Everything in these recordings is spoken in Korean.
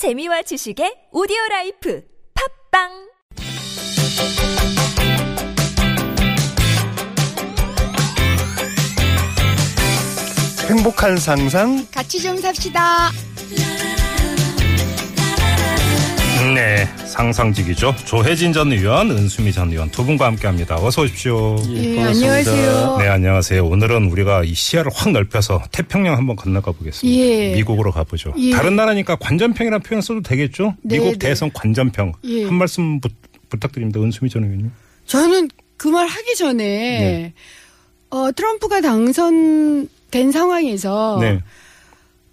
재미와 지식의 오디오 라이프 팟빵 행복한 상상 같이 좀 삽시다. 네, 상상직이죠. 조해진 전 의원, 은수미 전 의원 두 분과 함께합니다. 어서 오십시오. 예, 안녕하세요. 네, 안녕하세요. 오늘은 우리가 이 시야를 확 넓혀서 태평양 한번 건너가 보겠습니다. 예. 미국으로 가보죠. 예. 다른 나라니까 관전평이라는 표현 써도 되겠죠? 네, 미국 네. 대선 관전평. 예. 한 말씀 부, 부탁드립니다. 은수미 전 의원님. 저는 그 말 하기 전에 네. 어, 트럼프가 당선된 상황에서 네.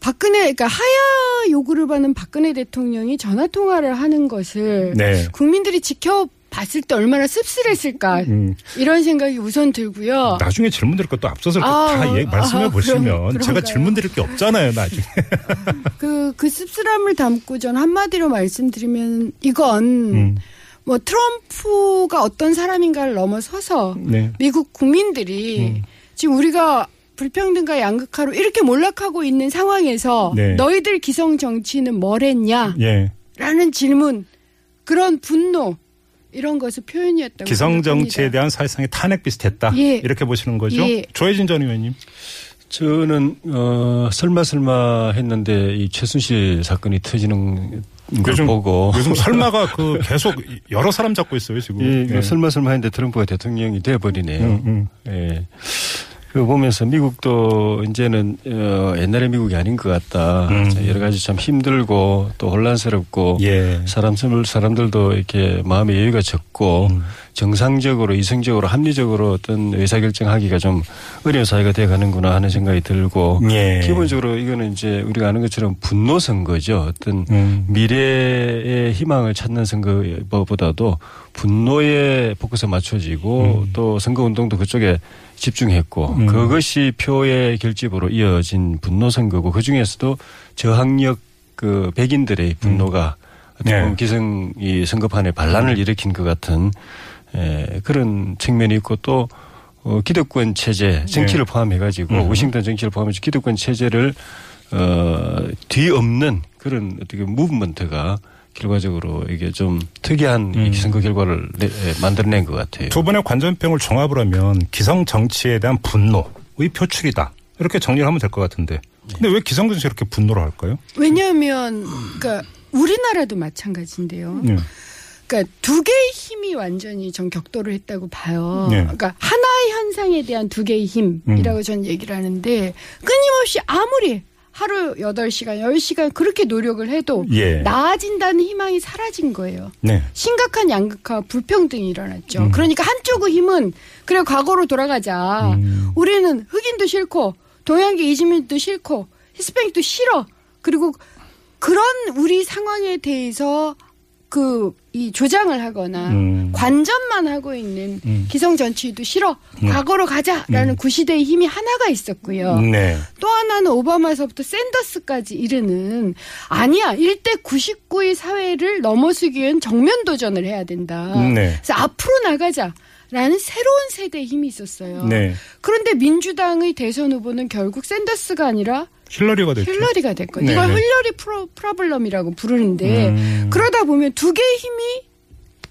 박근혜 그러니까 하야 요구를 받는 박근혜 대통령이 전화 통화를 하는 것을 네. 국민들이 지켜 봤을 때 얼마나 씁쓸했을까 음, 이런 생각이 우선 들고요. 나중에 질문 드릴 것도 앞서서 아, 다 예, 말씀해 아, 보시면 그럼- 제가 그런가요? 질문 드릴 게 없잖아요, 나중에. 그, 그 씁쓸함을 담고 전 한마디로 말씀드리면 이건 음, 뭐 트럼프가 어떤 사람인가를 넘어서서 네. 미국 국민들이 음. 지금 우리가 불평등과 양극화로 이렇게 몰락하고 있는 상황에서 네. 너희들 기성 정치는 뭘 했냐? 예. 라는 질문, 그런 분노, 이런 것을 표현이었다고 기성 정치에. 대한 사회상의 탄핵 비슷했다. 예. 이렇게 보시는 거죠. 예. 조혜진 전 의원님. 저는 어 설마 설마 했는데 이 최순실 사건이 터지는 걸 요즘- 보고 요즘 설마가 그 계속 여러 사람 잡고 있어요 지금. 예, 예. 설마 설마 했는데 트럼프가 대통령이 돼 버리네요. 음, 음. 예. 그 보면서 미국도 이제는 어, 옛날의 미국이 아닌 것 같다. 음. 자, 여러 가지 참 힘들고 또 혼란스럽고 예. 사람 사람들도 이렇게 마음의 여유가 적고 음. 정상적으로 이성적으로 합리적으로 어떤 의사 결정하기가 좀 어려운 사회가 돼 가는구나 하는 생각이 들고 예. 기본적으로 이거는 이제 우리가 아는 것처럼 분노 선거죠. 어떤 음. 미래의 희망을 찾는 선거보다도 분노에 포커스 맞춰지고 음. 또 선거 운동도 그쪽에 집중했고 음. 그것이 표의 결집으로 이어진 분노 선거고 그 중에서도 저항력 그 백인들의 분노가 어떻게 네. 보면 기성 이 선거판에 반란을 일으킨 것 같은 에, 그런 측면이 있고 또 어, 기득권 체제 정치를 포함해가지고 네. 음. 워싱턴 정치를 포함해서 기득권 체제를 어, 뒤엎는 그런 어떻게 무브먼트가 결과적으로 이게 좀 특이한 이 음. 선거 결과를 내, 에, 만들어낸 것 같아요. 두 분의 관전병을 종합을 하면 기성 정치에 대한 분노의 표출이다. 이렇게 정리를 하면 될 것 같은데. 근데 왜 기성 정치 이렇게 분노를 할까요? 왜냐하면, 그러니까 우리나라도 마찬가지인데요. 예. 그러니까 두 개의 힘이 완전히 전 격돌을 했다고 봐요. 네. 그러니까 하나의 현상에 대한 두 개의 힘이라고 전 얘기를 하는데 끊임없이 아무리 하루 8시간, 10시간 그렇게 노력을 해도 예. 나아진다는 희망이 사라진 거예요. 네. 심각한 양극화, 불평등이 일어났죠. 음. 그러니까 한쪽의 힘은 그래 과거로 돌아가자. 음. 우리는 흑인도 싫고 동양계 이주민도 싫고 히스패닉도 싫어. 그리고 그런 우리 상황에 대해서 그 이 조장을 하거나 음. 관전만 하고 있는 음. 기성 정치도 싫어. 음. 과거로 가자라는 구시대의 힘이 하나가 있었고요. 네. 또 하나는 오바마에서부터 샌더스까지 이르는 아니야. 1대 99의 사회를 넘어서기 위한 정면 도전을 해야 된다. 네. 그래서 앞으로 나가자 라는 새로운 세대의 힘이 있었어요. 네. 그런데 민주당의 대선 후보는 결국 샌더스가 아니라 힐러리가 됐죠. 힐러리가. 네, 이걸 네. 힐러리 pro, problem이라고 부르는데 음. 그러다 보면 두 개의 힘이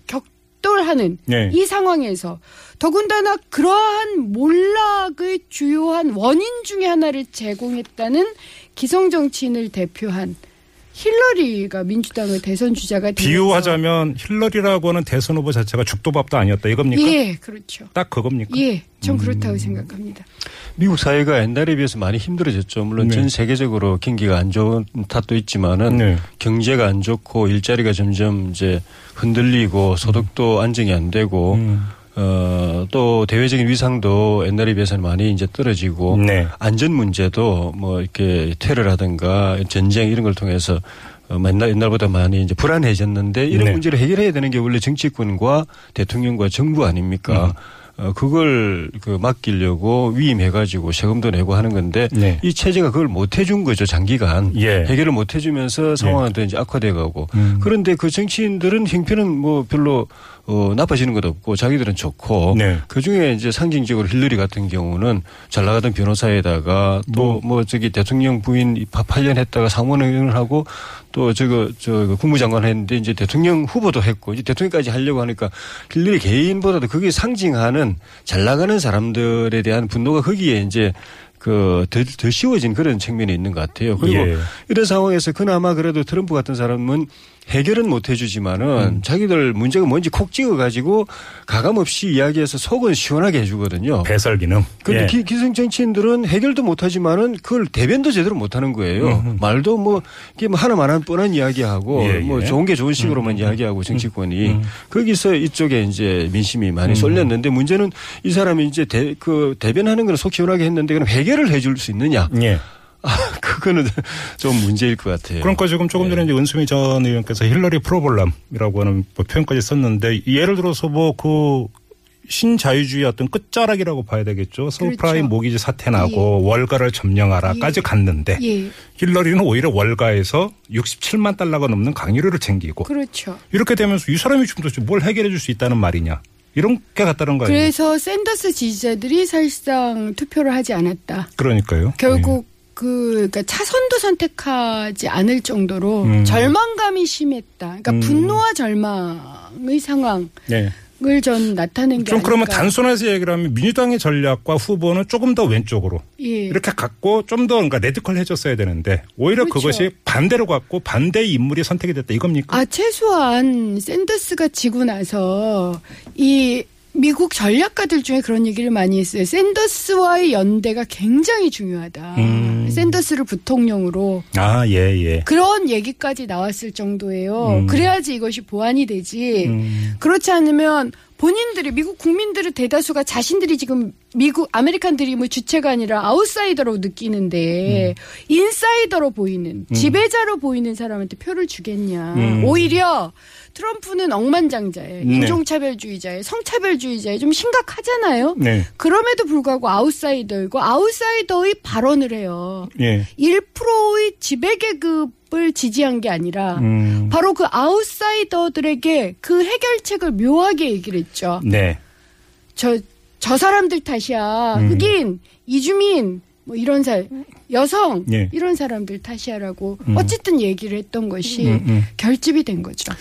격돌하는 네. 이 상황에서 더군다나 그러한 몰락의 주요한 원인 중에 하나를 제공했다는 기성 정치인을 대표한 힐러리가 민주당의 대선 주자가 되면서 비유하자면 힐러리라고 하는 대선 후보 자체가 죽도밥도 아니었다 이겁니까? 예, 그렇죠. 딱 그겁니까? 예, 전 음. 그렇다고 생각합니다. 미국 사회가 옛날에 비해서 많이 힘들어졌죠. 물론 네. 전 세계적으로 경기가 안 좋은 탓도 있지만은 네. 경제가 안 좋고 일자리가 점점 이제 흔들리고 소득도 안정이 안 되고 음. 어, 또 대외적인 위상도 옛날에 비해서는 많이 이제 떨어지고 네. 안전 문제도 뭐 이렇게 테러라든가 전쟁 이런 걸 통해서 어, 맨날 옛날보다 많이 이제 불안해졌는데 이런 네. 문제를 해결해야 되는 게 원래 정치권과 대통령과 정부 아닙니까? 음. 어, 그걸 그 맡기려고 위임해가지고 세금도 내고 하는 건데 네. 이 체제가 그걸 못 해준 거죠 장기간 예. 해결을 못 해주면서 상황은 또 이제 악화돼가고 음. 그런데 그 정치인들은 형편은 뭐 별로 어, 나빠지는 것도 없고 자기들은 좋고 네. 그 중에 이제 상징적으로 힐러리 같은 경우는 잘 나가던 변호사에다가 또뭐 저기 대통령 부인 8년 했다가 상원 의원을 하고 또 저거 저 국무장관 했는데 이제 대통령 후보도 했고 이제 대통령까지 하려고 하니까 힐러리 개인보다도 그게 상징하는 잘 나가는 사람들에 대한 분노가 거기에 이제 그, 더, 더 쉬워진 그런 측면이 있는 것 같아요. 그리고 예. 이런 상황에서 그나마 그래도 트럼프 같은 사람은 해결은 못 해주지만은 음. 자기들 문제가 뭔지 콕 찍어가지고 가감 없이 이야기해서 속은 시원하게 해주거든요. 배설 기능. 근데 예. 기, 기성 정치인들은 해결도 못하지만은 그걸 대변도 제대로 못하는 거예요. 말도 뭐 이게 뭐 하나 마나 한 뻔한 이야기하고 예, 뭐 예. 좋은 게 좋은 식으로만 이야기하고 정치권이 거기서 이쪽에 이제 민심이 많이 쏠렸는데 문제는 이 사람이 이제 대, 그 대변하는 거는 속 시원하게 했는데 그럼 해결을 해줄 수 있느냐? 예. 아, 그거는 좀 문제일 것 같아요. 그러니까 지금 조금 전에 이제 은수미 전 의원께서 힐러리 problem이라고 하는 뭐 표현까지 썼는데 예를 들어서 뭐 그 신자유주의 어떤 끝자락이라고 봐야 되겠죠. 서브프라임 모기지 사태 나고 월가를 점령하라까지 예. 갔는데 예. 힐러리는 오히려 월가에서 67만 달러가 넘는 강의료를 챙기고 그렇죠. 이렇게 되면서 이 사람이 지금 도대체 뭘 해결해 줄 수 있다는 말이냐. 이런 게 같다는 거 아니에요? 그래서 샌더스 지지자들이 사실상 투표를 하지 않았다. 그러니까. 결국 그 그러니까 차선도 선택하지 않을 정도로 음. 절망감이 심했다. 그러니까 음. 분노와 절망의 상황을 네. 전 나타낸 게좀 그러면. 단순해서 얘기를 하면 민주당의 전략과 후보는 조금 더 왼쪽으로 예. 이렇게 갔고 좀 더 그러니까 radical 해줬어야 되는데 오히려 그 그렇죠. 것이 반대로 갔고 반대의 인물이 선택이 됐다 이겁니까? 아 최소한 샌더스가 지고 나서 이 미국 전략가들 중에 그런 얘기를 많이 했어요. 샌더스와의 연대가 굉장히 중요하다. 음. 샌더스를 부통령으로 아, 예, 예. 그런 얘기까지 나왔을 정도예요. 음. 그래야지 이것이 보완이 되지. 음. 그렇지 않으면 본인들이 미국 국민들의 대다수가 자신들이 지금 미국 American들이 뭐 주체가 아니라 아웃사이더로 느끼는데 인사이더로 보이는 지배자로 보이는 사람한테 표를 주겠냐. 음. 오히려 트럼프는 억만장자예요. 네. 인종차별주의자예요. 성차별주의자예요. 좀 심각하잖아요. 네. 그럼에도 불구하고 아웃사이더이고 아웃사이더의 발언을 해요. 예. 1%의 지배계급을 지지한 게 아니라 음. 바로 그 아웃사이더들에게 그 해결책을 묘하게 얘기를 했죠. 네. 저, 저 사람들 탓이야. 음. 흑인, 이주민, 뭐 이런 사 여성, 예. 이런 사람들 탓이야라고 음. 어쨌든 얘기를 했던 것이 음, 음. 결집이 된 거죠.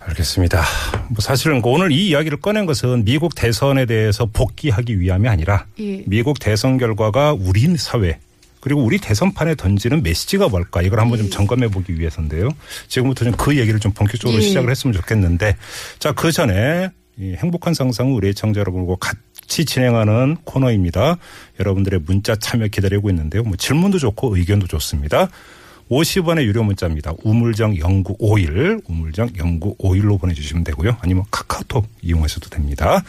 알겠습니다. 뭐 사실은 오늘 이 이야기를 꺼낸 것은 미국 대선에 대해서 복귀하기 위함이 아니라 예. 미국 대선 결과가 우리 사회 그리고 우리 대선판에 던지는 메시지가 뭘까 이걸 한번 좀 예. 점검해 보기 위해서인데요. 지금부터 좀 그 얘기를 좀 본격적으로 예. 시작을 했으면 좋겠는데 자 그 전에 이 행복한 상상 우리 애청자 여러분과 같이 진행하는 코너입니다. 여러분들의 문자 참여 기다리고 있는데요. 뭐 질문도 좋고 의견도 좋습니다. 50원의 유료 문자입니다. 우물정 0951, 우물정 0951로 보내주시면 되고요. 아니면 카카오톡 이용하셔도 됩니다.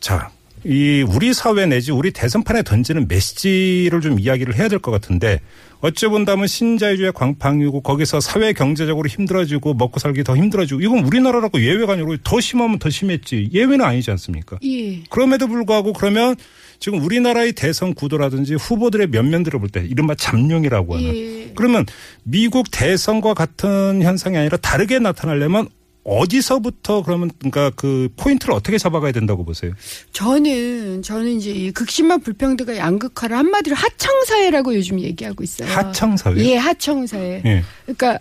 자, 이 우리 사회 내지 우리 대선판에 던지는 메시지를 좀 이야기를 해야 될 것 같은데 어찌 본다면 신자유주의 광팡이고 거기서 사회 경제적으로 힘들어지고 먹고 살기 더 힘들어지고 이건 우리나라라고 예외가 아니고 더 심하면 더 심했지 예외는 아니지 않습니까? 예. 그럼에도 불구하고 그러면 지금 우리나라의 대선 구도라든지 후보들의 면면들을 볼 때 이른바 잠룡이라고 하는 예. 그러면 미국 대선과 같은 현상이 아니라 다르게 나타나려면 어디서부터 그러면 그러니까 그 포인트를 어떻게 잡아가야 된다고 보세요? 저는 저는 이제 이 극심한 불평등과 양극화를 한마디로 하청 사회라고 요즘 얘기하고 있어요. 하청 사회? 예, 하청 사회. 예. 그러니까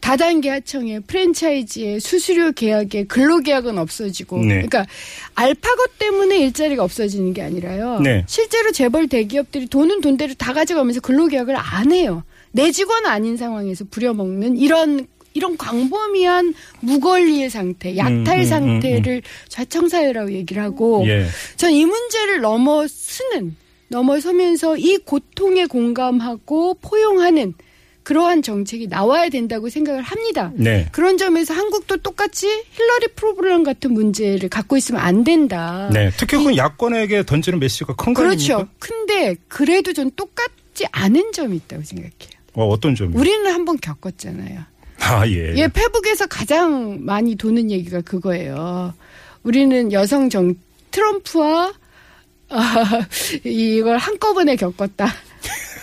다단계 하청에 프랜차이즈에 수수료 계약에 근로 계약은 없어지고 네. 그러니까 알파고 때문에 일자리가 없어지는 게 아니라요. 네. 실제로 재벌 대기업들이 돈은 돈대로 다 가져가면서 근로 계약을 안 해요. 내 직원 아닌 상황에서 부려먹는 이런 이런 광범위한 무권리의 상태, 약탈 음, 음, 상태를 좌청사회라고 얘기를 하고 예. 전이 문제를 넘어서는 넘어서면서 이 고통에 공감하고 포용하는 그러한 정책이 나와야 된다고 생각을 합니다. 네. 그런 점에서 한국도 똑같이 힐러리 프로블럼 같은 문제를 갖고 있으면 안 된다. 네. 특히 그 야권에게 던지는 메시지가 큰거 그렇죠. 아닙니까? 근데 그래도 전 똑같지 않은 점이 있다고 생각해요. 어, 어떤 점이? 우리는 한번 겪었잖아요. 아, 예. 예, 페북에서 가장 많이 도는 얘기가 그거예요. 우리는 여성 정 트럼프와 아, 이걸 한꺼번에 겪었다.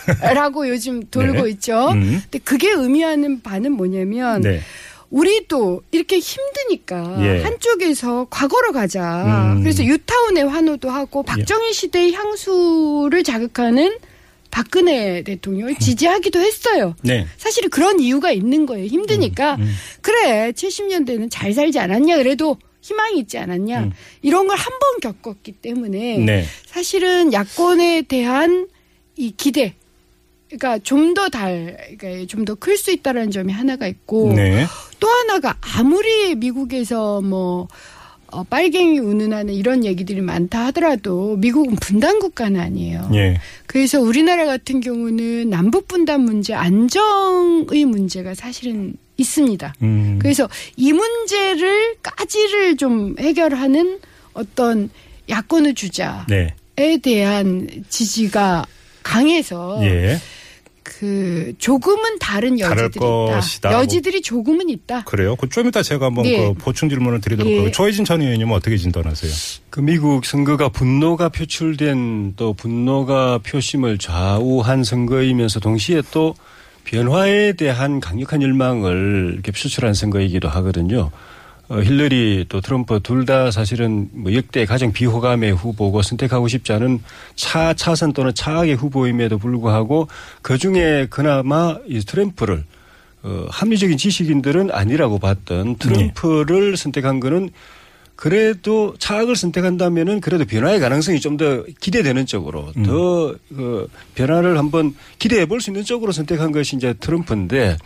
라고 요즘 돌고 네. 있죠. 음. 근데 그게 의미하는 바는 뭐냐면 네. 우리도 이렇게 힘드니까 예. 한쪽에서 과거로 가자. 음. 그래서 유타운의 환호도 하고 박정희 시대의 향수를 자극하는 박근혜 대통령을 지지하기도 했어요. 네. 사실은 그런 이유가 있는 거예요. 힘드니까. 음. 그래, 70년대는 잘 살지 않았냐. 그래도 희망이 있지 않았냐. 음. 이런 걸 한 번 겪었기 때문에 네. 사실은 야권에 대한 이 기대. 그러니까 좀 더 달, 그러니까 좀 더 클 수 있다라는 점이 하나가 있고 네. 또 하나가 아무리 미국에서 뭐 어, 빨갱이 운운하는 이런 얘기들이 많다 하더라도 미국은 분단 국가는 아니에요. 예. 그래서 우리나라 같은 경우는 남북 분단 문제, 안정의 문제가 사실은 있습니다. 음. 그래서 이 문제를 까지를 좀 해결하는 어떤 야권의 주자에 네. 대한 지지가 강해서 예. 그 조금은 다른 여지들이 있다. 것이다. 뭐. 여지들이 조금은 있다. 그래요. 그좀 이따 제가 한번 네. 그 보충 질문을 드리도록 예. 하고 조혜진 전 의원님은 어떻게 진단하세요? 그 미국 선거가 분노가 표출된 또 분노가 표심을 좌우한 선거이면서 동시에 또 변화에 대한 강력한 열망을 이렇게 표출한 선거이기도 하거든요. 어, 힐러리 또 트럼프 둘 다 사실은 뭐 역대 가장 비호감의 후보고 선택하고 싶지 않은 차 차선 또는 차악의 후보임에도 불구하고 그 중에 그나마 이 트럼프를 어, 합리적인 지식인들은 아니라고 봤던 트럼프를 선택한 거는 그래도 차악을 선택한다면은 그래도 변화의 가능성이 좀 더 기대되는 쪽으로 음. 더 그 변화를 한번 기대해 볼 수 있는 쪽으로 선택한 것이 이제 트럼프인데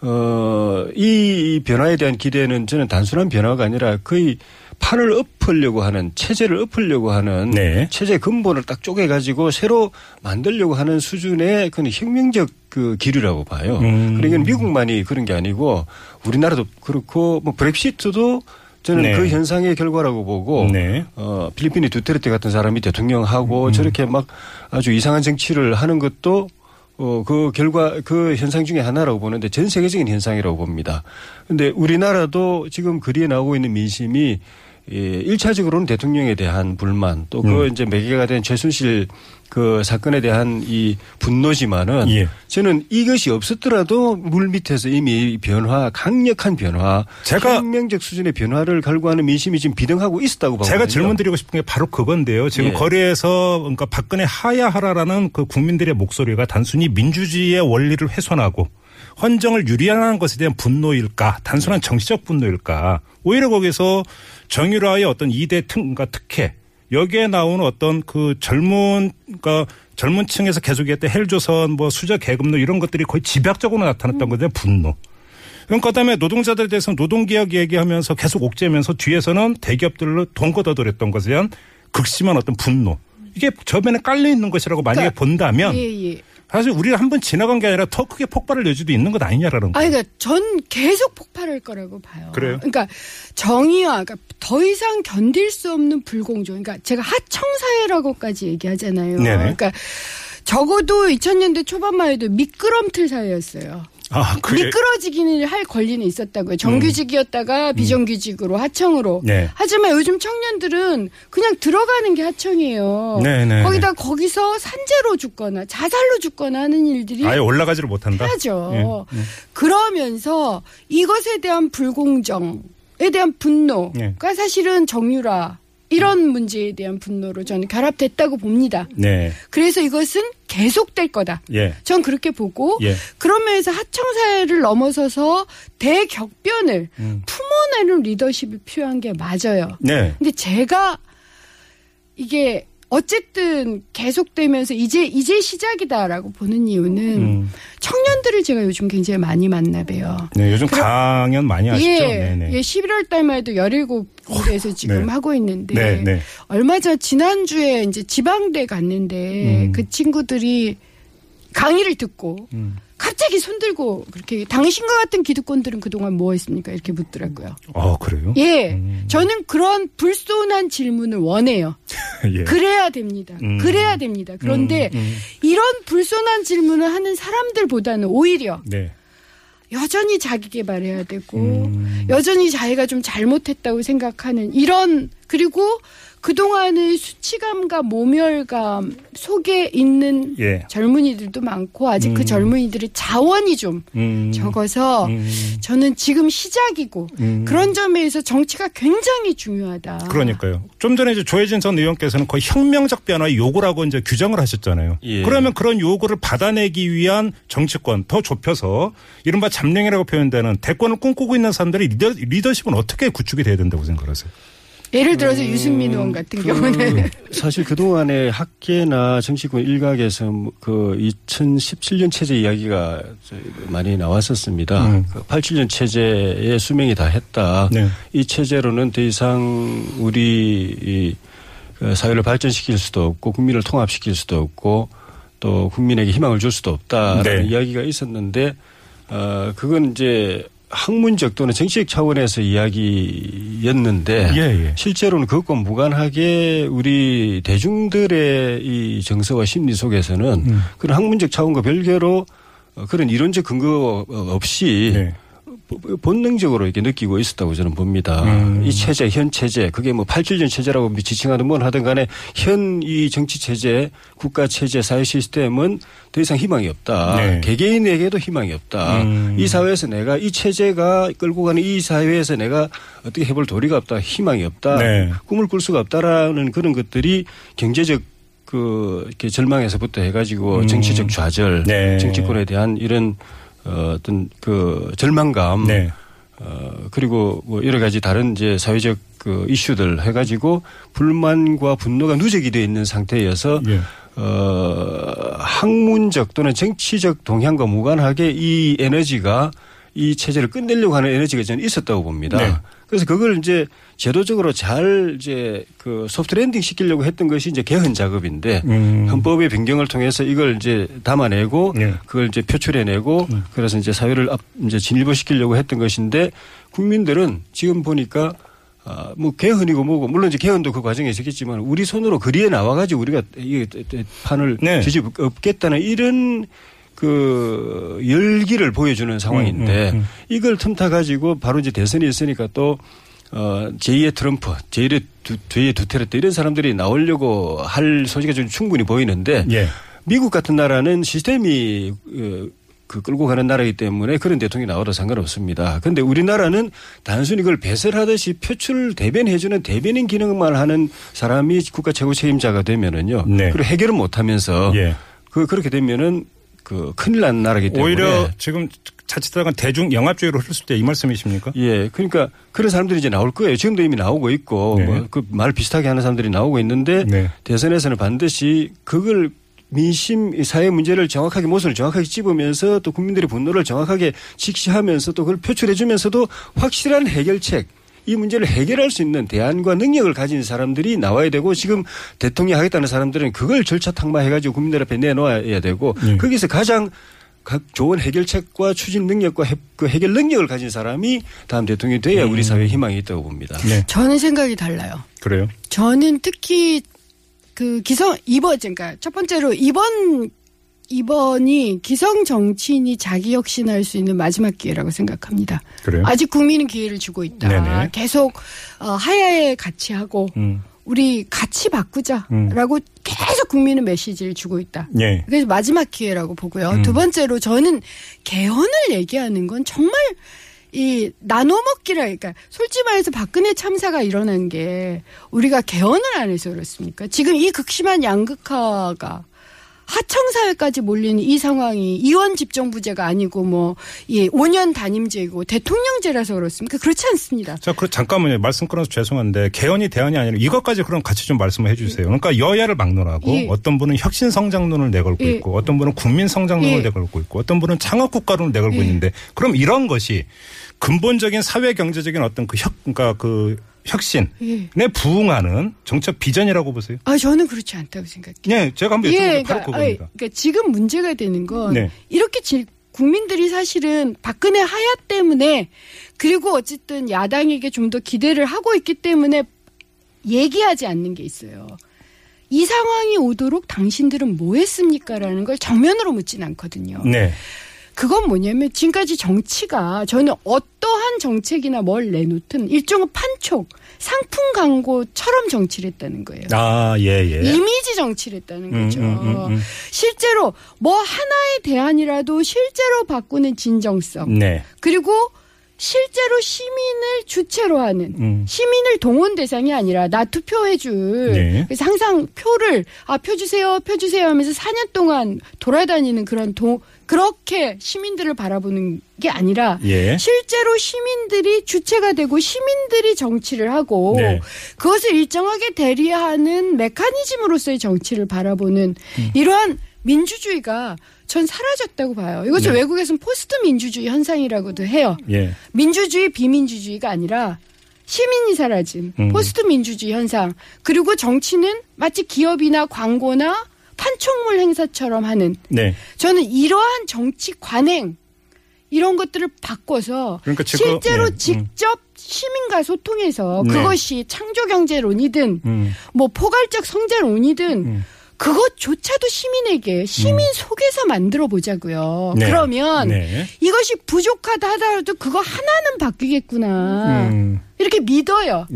어, 이 변화에 대한 기대는 저는 단순한 변화가 아니라 거의 판을 엎으려고 하는 체제를 엎으려고 하는 네. 체제 근본을 딱 쪼개 가지고 새로 만들려고 하는 수준의 그런 혁명적 그 기류라고 봐요. 음. 그러니까 미국만이 그런 게 아니고 우리나라도 그렇고 뭐 브렉시트도 저는 네. 그 현상의 결과라고 보고 네. 어 필리핀의 두테르테 같은 사람이 대통령하고 음. 저렇게 막 아주 이상한 정치를 하는 것도 어, 그 결과, 그 현상 중에 하나라고 보는데 전 세계적인 현상이라고 봅니다. 근데 우리나라도 지금 거리에 나오고 있는 민심이 예, 1차적으로는 대통령에 대한 불만 또 그 음. 이제 매개가 된 최순실 그 사건에 대한 이 분노지만은 예. 저는 이것이 없었더라도 물 밑에서 이미 변화, 강력한 변화, 제가- 혁명적 수준의 변화를 갈구하는 민심이 지금 비등하고 있었다고 보거든요. 제가 질문 드리고 싶은 게 바로 그건데요. 지금 예. 거리에서 그러니까 박근혜 하야하라라는 그 국민들의 목소리가 단순히 민주주의의 원리를 훼손하고 헌정을 유리하는 것에 대한 분노일까? 단순한 정치적 분노일까? 오히려 거기서 정유라의 어떤 이대 특, 그러니까 특혜 여기에 나오는 어떤 그 젊은 그러니까 젊은 층에서 계속했던 헬조선 뭐 수저 계급로 이런 것들이 거의 집약적으로 나타났던 것에 대한 분노. 그러니까 그다음에 노동자들에 대해서 노동개혁 얘기하면서 계속 옥죄면서 뒤에서는 대기업들로 돈 걷어들였던 것에 대한 극심한 어떤 분노. 이게 저변에 깔려 있는 것이라고 만약에 그러니까 본다면 예, 예. 사실 우리가 한 번 지나간 게 아니라 더 크게 폭발을 여지도 있는 것 아니냐라는 거. 아니, 그러니까 전 계속 폭발할 거라고 봐요. 그래요? 그러니까 정의와 그러니까 더 이상 견딜 수 없는 불공정. 그러니까 제가 하청 사회라고까지 얘기하잖아요. 네네. 그러니까 적어도 2000년대 초반만 해도 미끄럼틀 사회였어요. 아, 그래. 미끄러지기는 할 권리는 있었다고요. 정규직이었다가 비정규직으로 하청으로. 네. 하지만 요즘 청년들은 그냥 들어가는 게 하청이에요. 네, 네, 거기다 거기서 산재로 죽거나 자살로 죽거나 하는 일들이 아예 올라가지를 못한다. 하죠. 예, 예. 그러면서 이것에 대한 불공정 에 대한 분노가 예. 사실은 정유라 이런 문제에 대한 분노로 저는 결합됐다고 봅니다. 네. 그래서 이것은 계속될 거다. 예. 전 그렇게 보고 예. 그런 면에서 하청사회를 넘어서서 대격변을 음. 품어내는 리더십이 필요한 게 맞아요. 네. 근데 제가 이게 어쨌든 계속되면서 이제 이제 시작이다라고 보는 이유는 음. 청년들을 제가 요즘 굉장히 많이 만나 봬요. 네, 요즘 강연 많이 하시죠? 예, 네네. 예, 11월 달만 해도 17군데에서 지금 네. 하고 있는데 네, 네. 얼마 전 지난주에 이제 지방대 갔는데 음. 그 친구들이 강의를 듣고 음. 갑자기 손들고 그렇게 당신과 같은 기득권들은 그동안 뭐 했습니까? 이렇게 묻더라고요. 아, 그래요? 예. 음. 저는 그런 불손한 질문을 원해요. 예. 그래야 됩니다. 음. 그래야 됩니다. 그런데 음, 음. 이런 불손한 질문을 하는 사람들보다는 오히려 네. 여전히 자기 개발해야 되고 음. 여전히 자기가 좀 잘못했다고 생각하는 이런 그리고 그동안의 수치감과 모멸감 속에 있는 예. 젊은이들도 많고 아직 그 음. 젊은이들의 자원이 좀 음. 적어서 음. 저는 지금 시작이고 음. 그런 점에서 정치가 굉장히 중요하다. 그러니까요. 좀 전에 이제 조혜진 전 의원께서는 거의 혁명적 변화의 요구라고 이제 규정을 하셨잖아요. 예. 그러면 그런 요구를 받아내기 위한 정치권 더 좁혀서 이른바 잠룡이라고 표현되는 대권을 꿈꾸고 있는 사람들의 리더, 리더십은 어떻게 구축이 돼야 된다고 생각하세요? 예를 들어서 유승민 의원 같은 경우는 사실 그동안에 학계나 정치권 일각에서 뭐그 2017년 체제 이야기가 많이 나왔었습니다. 음. 그 87년 체제의 수명이 다 했다. 네. 이 체제로는 더 이상 우리 이, 그 사회를 발전시킬 수도 없고 국민을 통합시킬 수도 없고 또 국민에게 희망을 줄 수도 없다라는 네. 이야기가 있었는데 어 그건 이제 학문적 또는 정치적 차원에서 이야기였는데 예, 예. 실제로는 그것과 무관하게 우리 대중들의 이 정서와 심리 속에서는 음. 그런 학문적 차원과 별개로 어, 그런 이론적 근거 없이 네. 본능적으로 이렇게 느끼고 있었다고 저는 봅니다. 음. 이 체제, 현 체제, 그게 뭐 87년 체제라고 지칭하든 뭘 하든 간에 현 이 정치 체제, 국가 체제, 사회 시스템은 더 이상 희망이 없다. 네. 개개인에게도 희망이 없다. 음. 이 사회에서 내가 이 체제가 끌고 가는 이 사회에서 내가 어떻게 해볼 도리가 없다. 희망이 없다. 네. 꿈을 꿀 수가 없다라는 그런 것들이 경제적 그 이렇게 절망에서부터 해가지고 음. 정치적 좌절, 네. 정치권에 대한 이런 어, 어떤 그 절망감, 네. 어, 그리고 뭐 여러 가지 다른 이제 사회적 그 이슈들 해가지고 불만과 분노가 누적이 되어 있는 상태여서 예. 어, 학문적 또는 정치적 동향과 무관하게 이 에너지가 이 체제를 끝내려고 하는 에너지가 저는 있었다고 봅니다. 네. 그래서 그걸 이제 제도적으로 잘 이제 그 소프트랜딩 시키려고 했던 것이 이제 개헌 작업인데 음. 헌법의 변경을 통해서 이걸 이제 담아내고 네. 그걸 이제 표출해내고 그래서 이제 사회를 앞 이제 진일보시키려고 했던 것인데 국민들은 지금 보니까 아, 뭐 개헌이고 뭐고 물론 이제 개헌도 그 과정에 있었겠지만 우리 손으로 거리에 나와가지고 우리가 이 판을 네. 뒤집 없겠다는 이런 그 열기를 보여주는 상황인데 음, 음, 음. 이걸 틈타 가지고 바로 이제 대선이 있으니까 또 어, 제2의 트럼프, 제1의 두, 제2의 두테르테 이런 사람들이 나오려고 할 소지가 좀 충분히 보이는데 예. 미국 같은 나라는 시스템이 어, 그 끌고 가는 나라이기 때문에 그런 대통령이 나와도 상관없습니다. 그런데 우리나라는 단순히 그걸 배설하듯이 표출 대변해주는 대변인 기능만 하는 사람이 국가 최고 책임자가 되면은요. 네. 그리고 해결은 못하면서 예. 그 그렇게 되면은 그 큰일 난 나라기 때문에 오히려 지금 자칫하다가 대중 영합주의로 흐를 때이 말씀이십니까? 예, 그러니까 그런 사람들이 이제 나올 거예요. 지금도 이미 나오고 있고 네. 뭐그 말 비슷하게 하는 사람들이 나오고 있는데 네. 대선에서는 반드시 그걸 민심 이 사회 문제를 정확하게 모습을 정확하게 찝으면서 또 국민들의 분노를 정확하게 직시하면서 또 그걸 표출해 주면서도 확실한 해결책 이 문제를 해결할 수 있는 대안과 능력을 가진 사람들이 나와야 되고 지금 대통령 하겠다는 사람들은 그걸 절차 탕마해가지고 국민들 앞에 내놓아야 되고 네. 거기서 가장 각 좋은 해결책과 추진 능력과 해, 그 해결 능력을 가진 사람이 다음 대통령이 돼야 우리 사회에 희망이 있다고 봅니다. 네. 저는 생각이 달라요. 그래요. 저는 특히 그 기성 이번 그러니까 첫 번째로 이번 이번이 기성 정치인이 자기 혁신할 수 있는 마지막 기회라고 생각합니다. 그래요. 아직 국민은 기회를 주고 있다. 네네. 계속 어, 하야에 같이 하고 음. 우리 같이 바꾸자라고 계속 국민은 메시지를 주고 있다. 예. 그래서 마지막 기회라고 보고요. 음. 두 번째로 저는 개헌을 얘기하는 건 정말 이 나눠먹기라 그러니까 솔직히 말해서 박근혜 참사가 일어난 게 우리가 개헌을 안 해서 그렇습니까? 지금 이 극심한 양극화가 하청사회까지 몰리는 이 상황이 이원 집정부제가 아니고 뭐이 5년 단임제이고 대통령제라서 그렇습니까? 그렇지 않습니다. 자, 그 잠깐만요. 말씀 끊어서 죄송한데 개헌이 대안이 아니라 이것까지 그럼 같이 좀 말씀을 해주세요. 그러니까 여야를 막론하고 예. 어떤 분은 혁신 성장론을 내걸고 예. 있고 어떤 분은 국민 성장론을 예. 내걸고 있고 어떤 분은 창업 국가론을 내걸고 예. 있는데 그럼 이런 것이 근본적인 사회 경제적인 어떤 그 혁, 그러니까 그 혁신에 예. 부응하는 정책 비전이라고 보세요. 아 저는 그렇지 않다고 생각해요. 네, 제가 한번 바로 그러니까, 아니, 그겁니다. 그러니까 지금 문제가 되는 건 네. 이렇게 지- 국민들이 사실은 박근혜 하야 때문에 그리고 어쨌든 야당에게 좀 더 기대를 하고 있기 때문에 얘기하지 않는 게 있어요. 이 상황이 오도록 당신들은 뭐 했습니까라는 걸 정면으로 묻진 않거든요. 네. 그건 뭐냐면 지금까지 정치가 저는 어떠한 정책이나 뭘 내놓든 일종의 판촉, 상품 광고처럼 정치를 했다는 거예요. 아, 예, 예. 이미지 정치를 했다는 음, 거죠. 음, 음, 음. 실제로 뭐 하나의 대안이라도 실제로 바꾸는 진정성. 네. 그리고 실제로 시민을 주체로 하는 음. 시민을 동원 대상이 아니라 나 투표해줄 네. 그래서 항상 표를 아 표 주세요 표 주세요 하면서 4년 동안 돌아다니는 그런 도 그렇게 시민들을 바라보는 게 아니라 예. 실제로 시민들이 주체가 되고 시민들이 정치를 하고 네. 그것을 일정하게 대리하는 메커니즘으로서의 정치를 바라보는 음. 이러한 민주주의가 전 사라졌다고 봐요. 이것을 네. 외국에서는 post 민주주의 현상이라고도 해요. 예. 민주주의 비민주주의가 아니라 시민이 사라진 음. post 민주주의 현상 그리고 정치는 마치 기업이나 광고나 판촉물 행사처럼 하는 네. 저는 이러한 정치 관행 이런 것들을 바꿔서 그러니까 지금- 실제로 네, 음. 직접 시민과 소통해서 네. 그것이 창조 경제론이든 음. 뭐 포괄적 성장론이든 음. 그것조차도 시민에게 시민 속에서 만들어 보자고요. 네. 그러면 네. 이것이 부족하다 하더라도 그거 하나는 바뀌겠구나. 음. 이렇게 믿어요.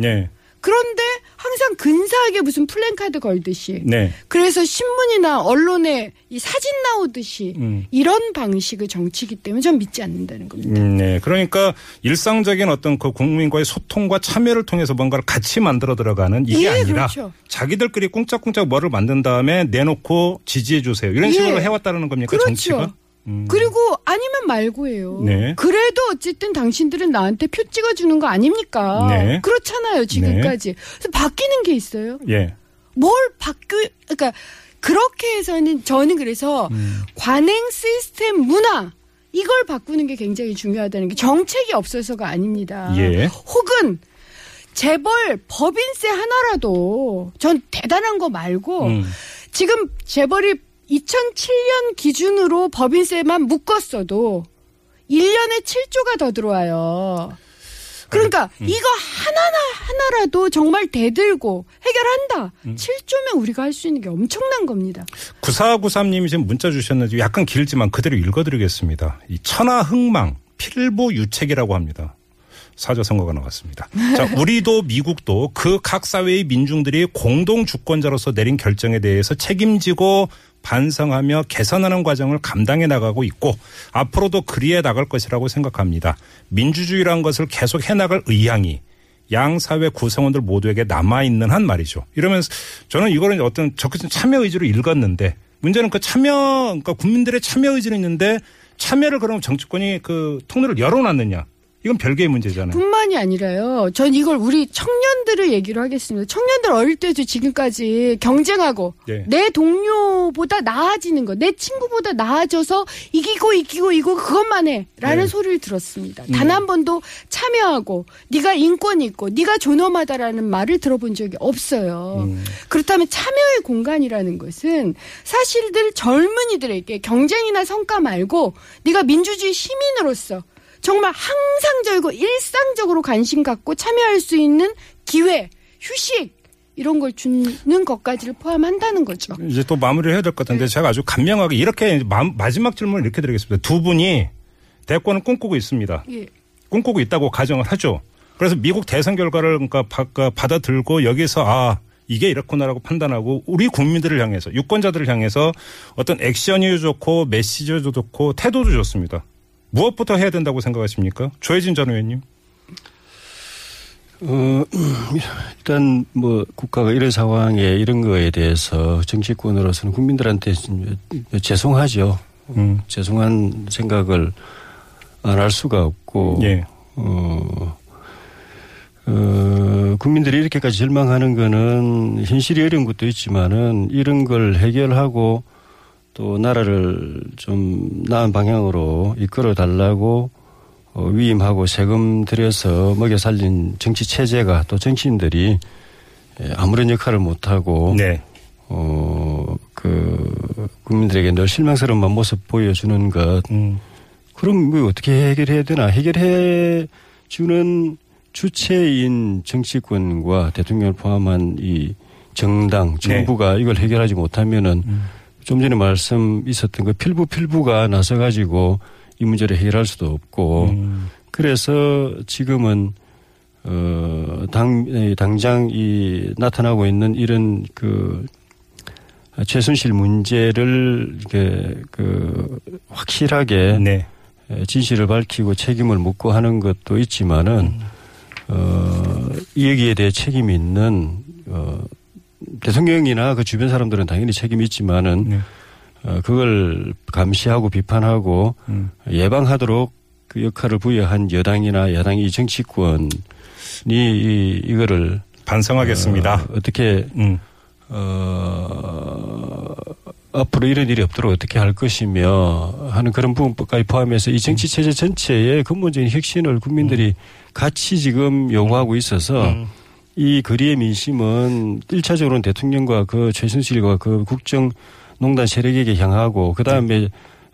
네. 그런데 항상 근사하게 무슨 플랜카드 걸듯이 네. 그래서 신문이나 언론에 이 사진 나오듯이 음. 이런 방식의 정치이기 때문에 전 믿지 않는다는 겁니다. 음, 네. 그러니까 일상적인 어떤 그 국민과의 소통과 참여를 통해서 뭔가를 같이 만들어 들어가는 이게 예, 아니라 그렇죠. 자기들끼리 꿍짝꿍짝 뭐를 만든 다음에 내놓고 지지해 주세요. 이런 예. 식으로 해왔다는 겁니까 그렇죠. 정치가? 음. 그리고 아니면 말고예요. 네. 그래도 어쨌든 당신들은 나한테 표 찍어주는 거 아닙니까? 네. 그렇잖아요 지금까지. 그래서 바뀌는 게 있어요. 예. 뭘 바뀌 그러니까 그렇게 해서는 저는 그래서 음. 관행 시스템 문화 이걸 바꾸는 게 굉장히 중요하다는 게 정책이 없어서가 아닙니다. 예. 혹은 재벌 법인세 하나라도 전 대단한 거 말고 음. 지금 재벌이 2007년 기준으로 법인세만 묶었어도 1년에 7조가 더 들어와요. 그러니까 음. 이거 하나나 하나라도 정말 대들고 해결한다. 음. 7조면 우리가 할 수 있는 게 엄청난 겁니다. 9493님이 지금 문자 주셨는데 약간 길지만 그대로 읽어드리겠습니다. 이 천하 흥망 필부 유책이라고 합니다. 사저 선거가 나왔습니다. 자, 우리도 미국도 그 각 사회의 민중들이 공동 주권자로서 내린 결정에 대해서 책임지고 반성하며 개선하는 과정을 감당해 나가고 있고 앞으로도 그리해 나갈 것이라고 생각합니다. 민주주의란 것을 계속 해 나갈 의향이 양 사회 구성원들 모두에게 남아 있는 한 말이죠. 이러면서 저는 이거는 어떤 적극적인 참여 의지로 읽었는데 문제는 그 참여 그러니까 국민들의 참여 의지는 있는데 참여를 그럼 정치권이 그 통로를 열어놨느냐 이건 별개의 문제잖아요. 뿐만이 아니라요. 전 이걸 우리 청년들을 얘기를 하겠습니다. 청년들 어릴 때도 지금까지 경쟁하고 네. 내 동료보다 나아지는 거, 내 친구보다 나아져서 이기고 이기고 이기고 그것만 해라는 네. 소리를 들었습니다. 단 한 번도 참여하고 네가 인권이 있고 네가 존엄하다라는 말을 들어본 적이 없어요. 음. 그렇다면 참여의 공간이라는 것은 사실들 젊은이들에게 경쟁이나 성과 말고 네가 민주주의 시민으로서 정말 항상적이고 일상적으로 관심 갖고 참여할 수 있는 기회, 휴식 이런 걸 주는 것까지를 포함한다는 거죠. 이제 또 마무리를 해야 될 것 같은데 제가 아주 간명하게 이렇게 마, 마지막 질문을 이렇게 드리겠습니다. 두 분이 대권을 꿈꾸고 있습니다. 예. 꿈꾸고 있다고 가정을 하죠. 그래서 미국 대선 결과를 그러니까 바- 받아들고 여기서 아 이게 이렇구나라고 판단하고 우리 국민들을 향해서 유권자들을 향해서 어떤 액션이 좋고 메시지도 좋고 태도도 좋습니다. 무엇부터 해야 된다고 생각하십니까? 조혜진 전 의원님. 어, 일단 뭐 국가가 이런 상황에 이런 거에 대해서 정치권으로서는 국민들한테 좀 죄송하죠. 음. 죄송한 생각을 안 할 수가 없고 예. 어, 어, 국민들이 이렇게까지 절망하는 거는 현실이 어려운 것도 있지만은 이런 걸 해결하고 또 나라를 좀 나은 방향으로 이끌어 달라고 어, 위임하고 세금 들여서 먹여 살린 정치 체제가 또 정치인들이 예, 아무런 역할을 못하고 네. 어, 그 국민들에게 늘 실망스러운 모습 보여주는 것 음. 그럼 뭐 어떻게 해결해야 되나? 해결해 주는 주체인 정치권과 대통령을 포함한 이 정당, 정부가 이걸 해결하지 못하면은 좀 전에 말씀 있었던 그 필부 필부가 나서 가지고 이 문제를 해결할 수도 없고 음. 그래서 지금은 어, 당, 에, 당장 이 나타나고 있는 이런 그 최순실 문제를 이렇게 그 확실하게 네. 에, 진실을 밝히고 책임을 묻고 하는 것도 있지만은 어, 이 얘기에 대해 책임이 있는 어, 대통령이나 그 주변 사람들은 당연히 책임이 있지만은 네. 어, 그걸 감시하고 비판하고 음. 예방하도록 그 역할을 부여한 여당이나 야당이 정치권이 이, 이거를 반성하겠습니다. 어, 어떻게 음. 어, 앞으로 이런 일이 없도록 어떻게 할 것이며 하는 그런 부분까지 포함해서 이 정치 체제 전체의 근본적인 혁신을 국민들이 같이 지금 요구하고 있어서 음. 이 거리의 민심은 1차적으로는 대통령과 그 최순실과 그 국정농단 세력에게 향하고 그 다음에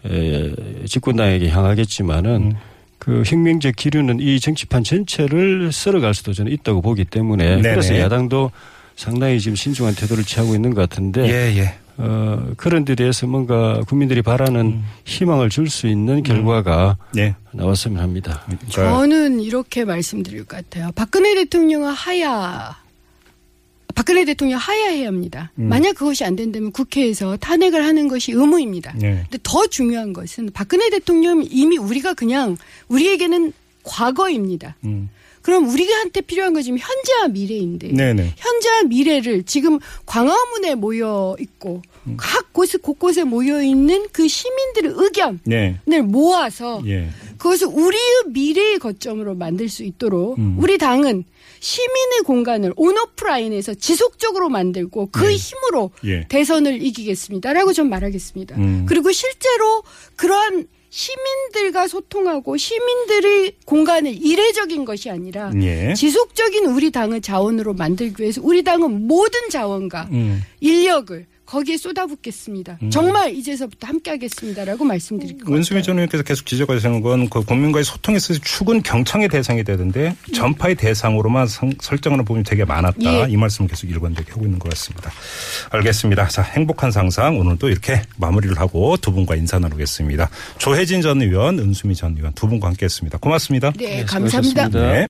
에, 집권당에게 향하겠지만은 음. 그 혁명적 기류는 이 정치판 전체를 쓸어갈 수도 저는 있다고 보기 때문에 네네. 그래서 야당도 상당히 지금 신중한 태도를 취하고 있는 것 같은데 예, 예. 어, 그런 데 대해서 뭔가 국민들이 바라는 음. 희망을 줄 수 있는 결과가 네. 나왔으면 합니다. 그러니까 저는 이렇게 말씀드릴 것 같아요. 박근혜 대통령은 하야, 박근혜 대통령 하야해야 합니다. 음. 만약 그것이 안 된다면 국회에서 탄핵을 하는 것이 의무입니다. 네. 근데 더 중요한 것은 박근혜 대통령 이미 우리가 그냥 우리에게는 과거입니다. 음. 그럼 우리한테 필요한 건 지금 현재와 미래인데 네네. 현재와 미래를 지금 광화문에 모여 있고 음. 각 곳 곳곳에 모여 있는 그 시민들의 의견을 네. 모아서 예. 그것을 우리의 미래의 거점으로 만들 수 있도록 음. 우리 당은 시민의 공간을 온오프라인에서 지속적으로 만들고 그 네. 힘으로 예. 대선을 이기겠습니다라고 전 말하겠습니다. 음. 그리고 실제로 그러한 시민들과 소통하고 시민들의 공간을 이례적인 것이 아니라 예. 지속적인 우리 당의 자원으로 만들기 위해서 우리 당은 모든 자원과 음. 인력을 거기에 쏟아붓겠습니다. 정말 이제서부터 함께하겠습니다라고 말씀드릴 것 같아요. 은수미 전 의원께서 계속 지적하시는 건 그 국민과의 소통에 있어서 축은 경청의 대상이 되던데 전파의 대상으로만 성- 설정하는 부분이 되게 많았다. 예. 이 말씀 을 계속 일관되게 하고 있는 것 같습니다. 알겠습니다. 자, 행복한 상상 오늘 또 이렇게 마무리를 하고 두 분과 인사 나누겠습니다. 조혜진 전 의원, 은수미 전 의원 두 분과 함께했습니다. 고맙습니다. 네, 네, 감사합니다. 수고하셨습니다. 네.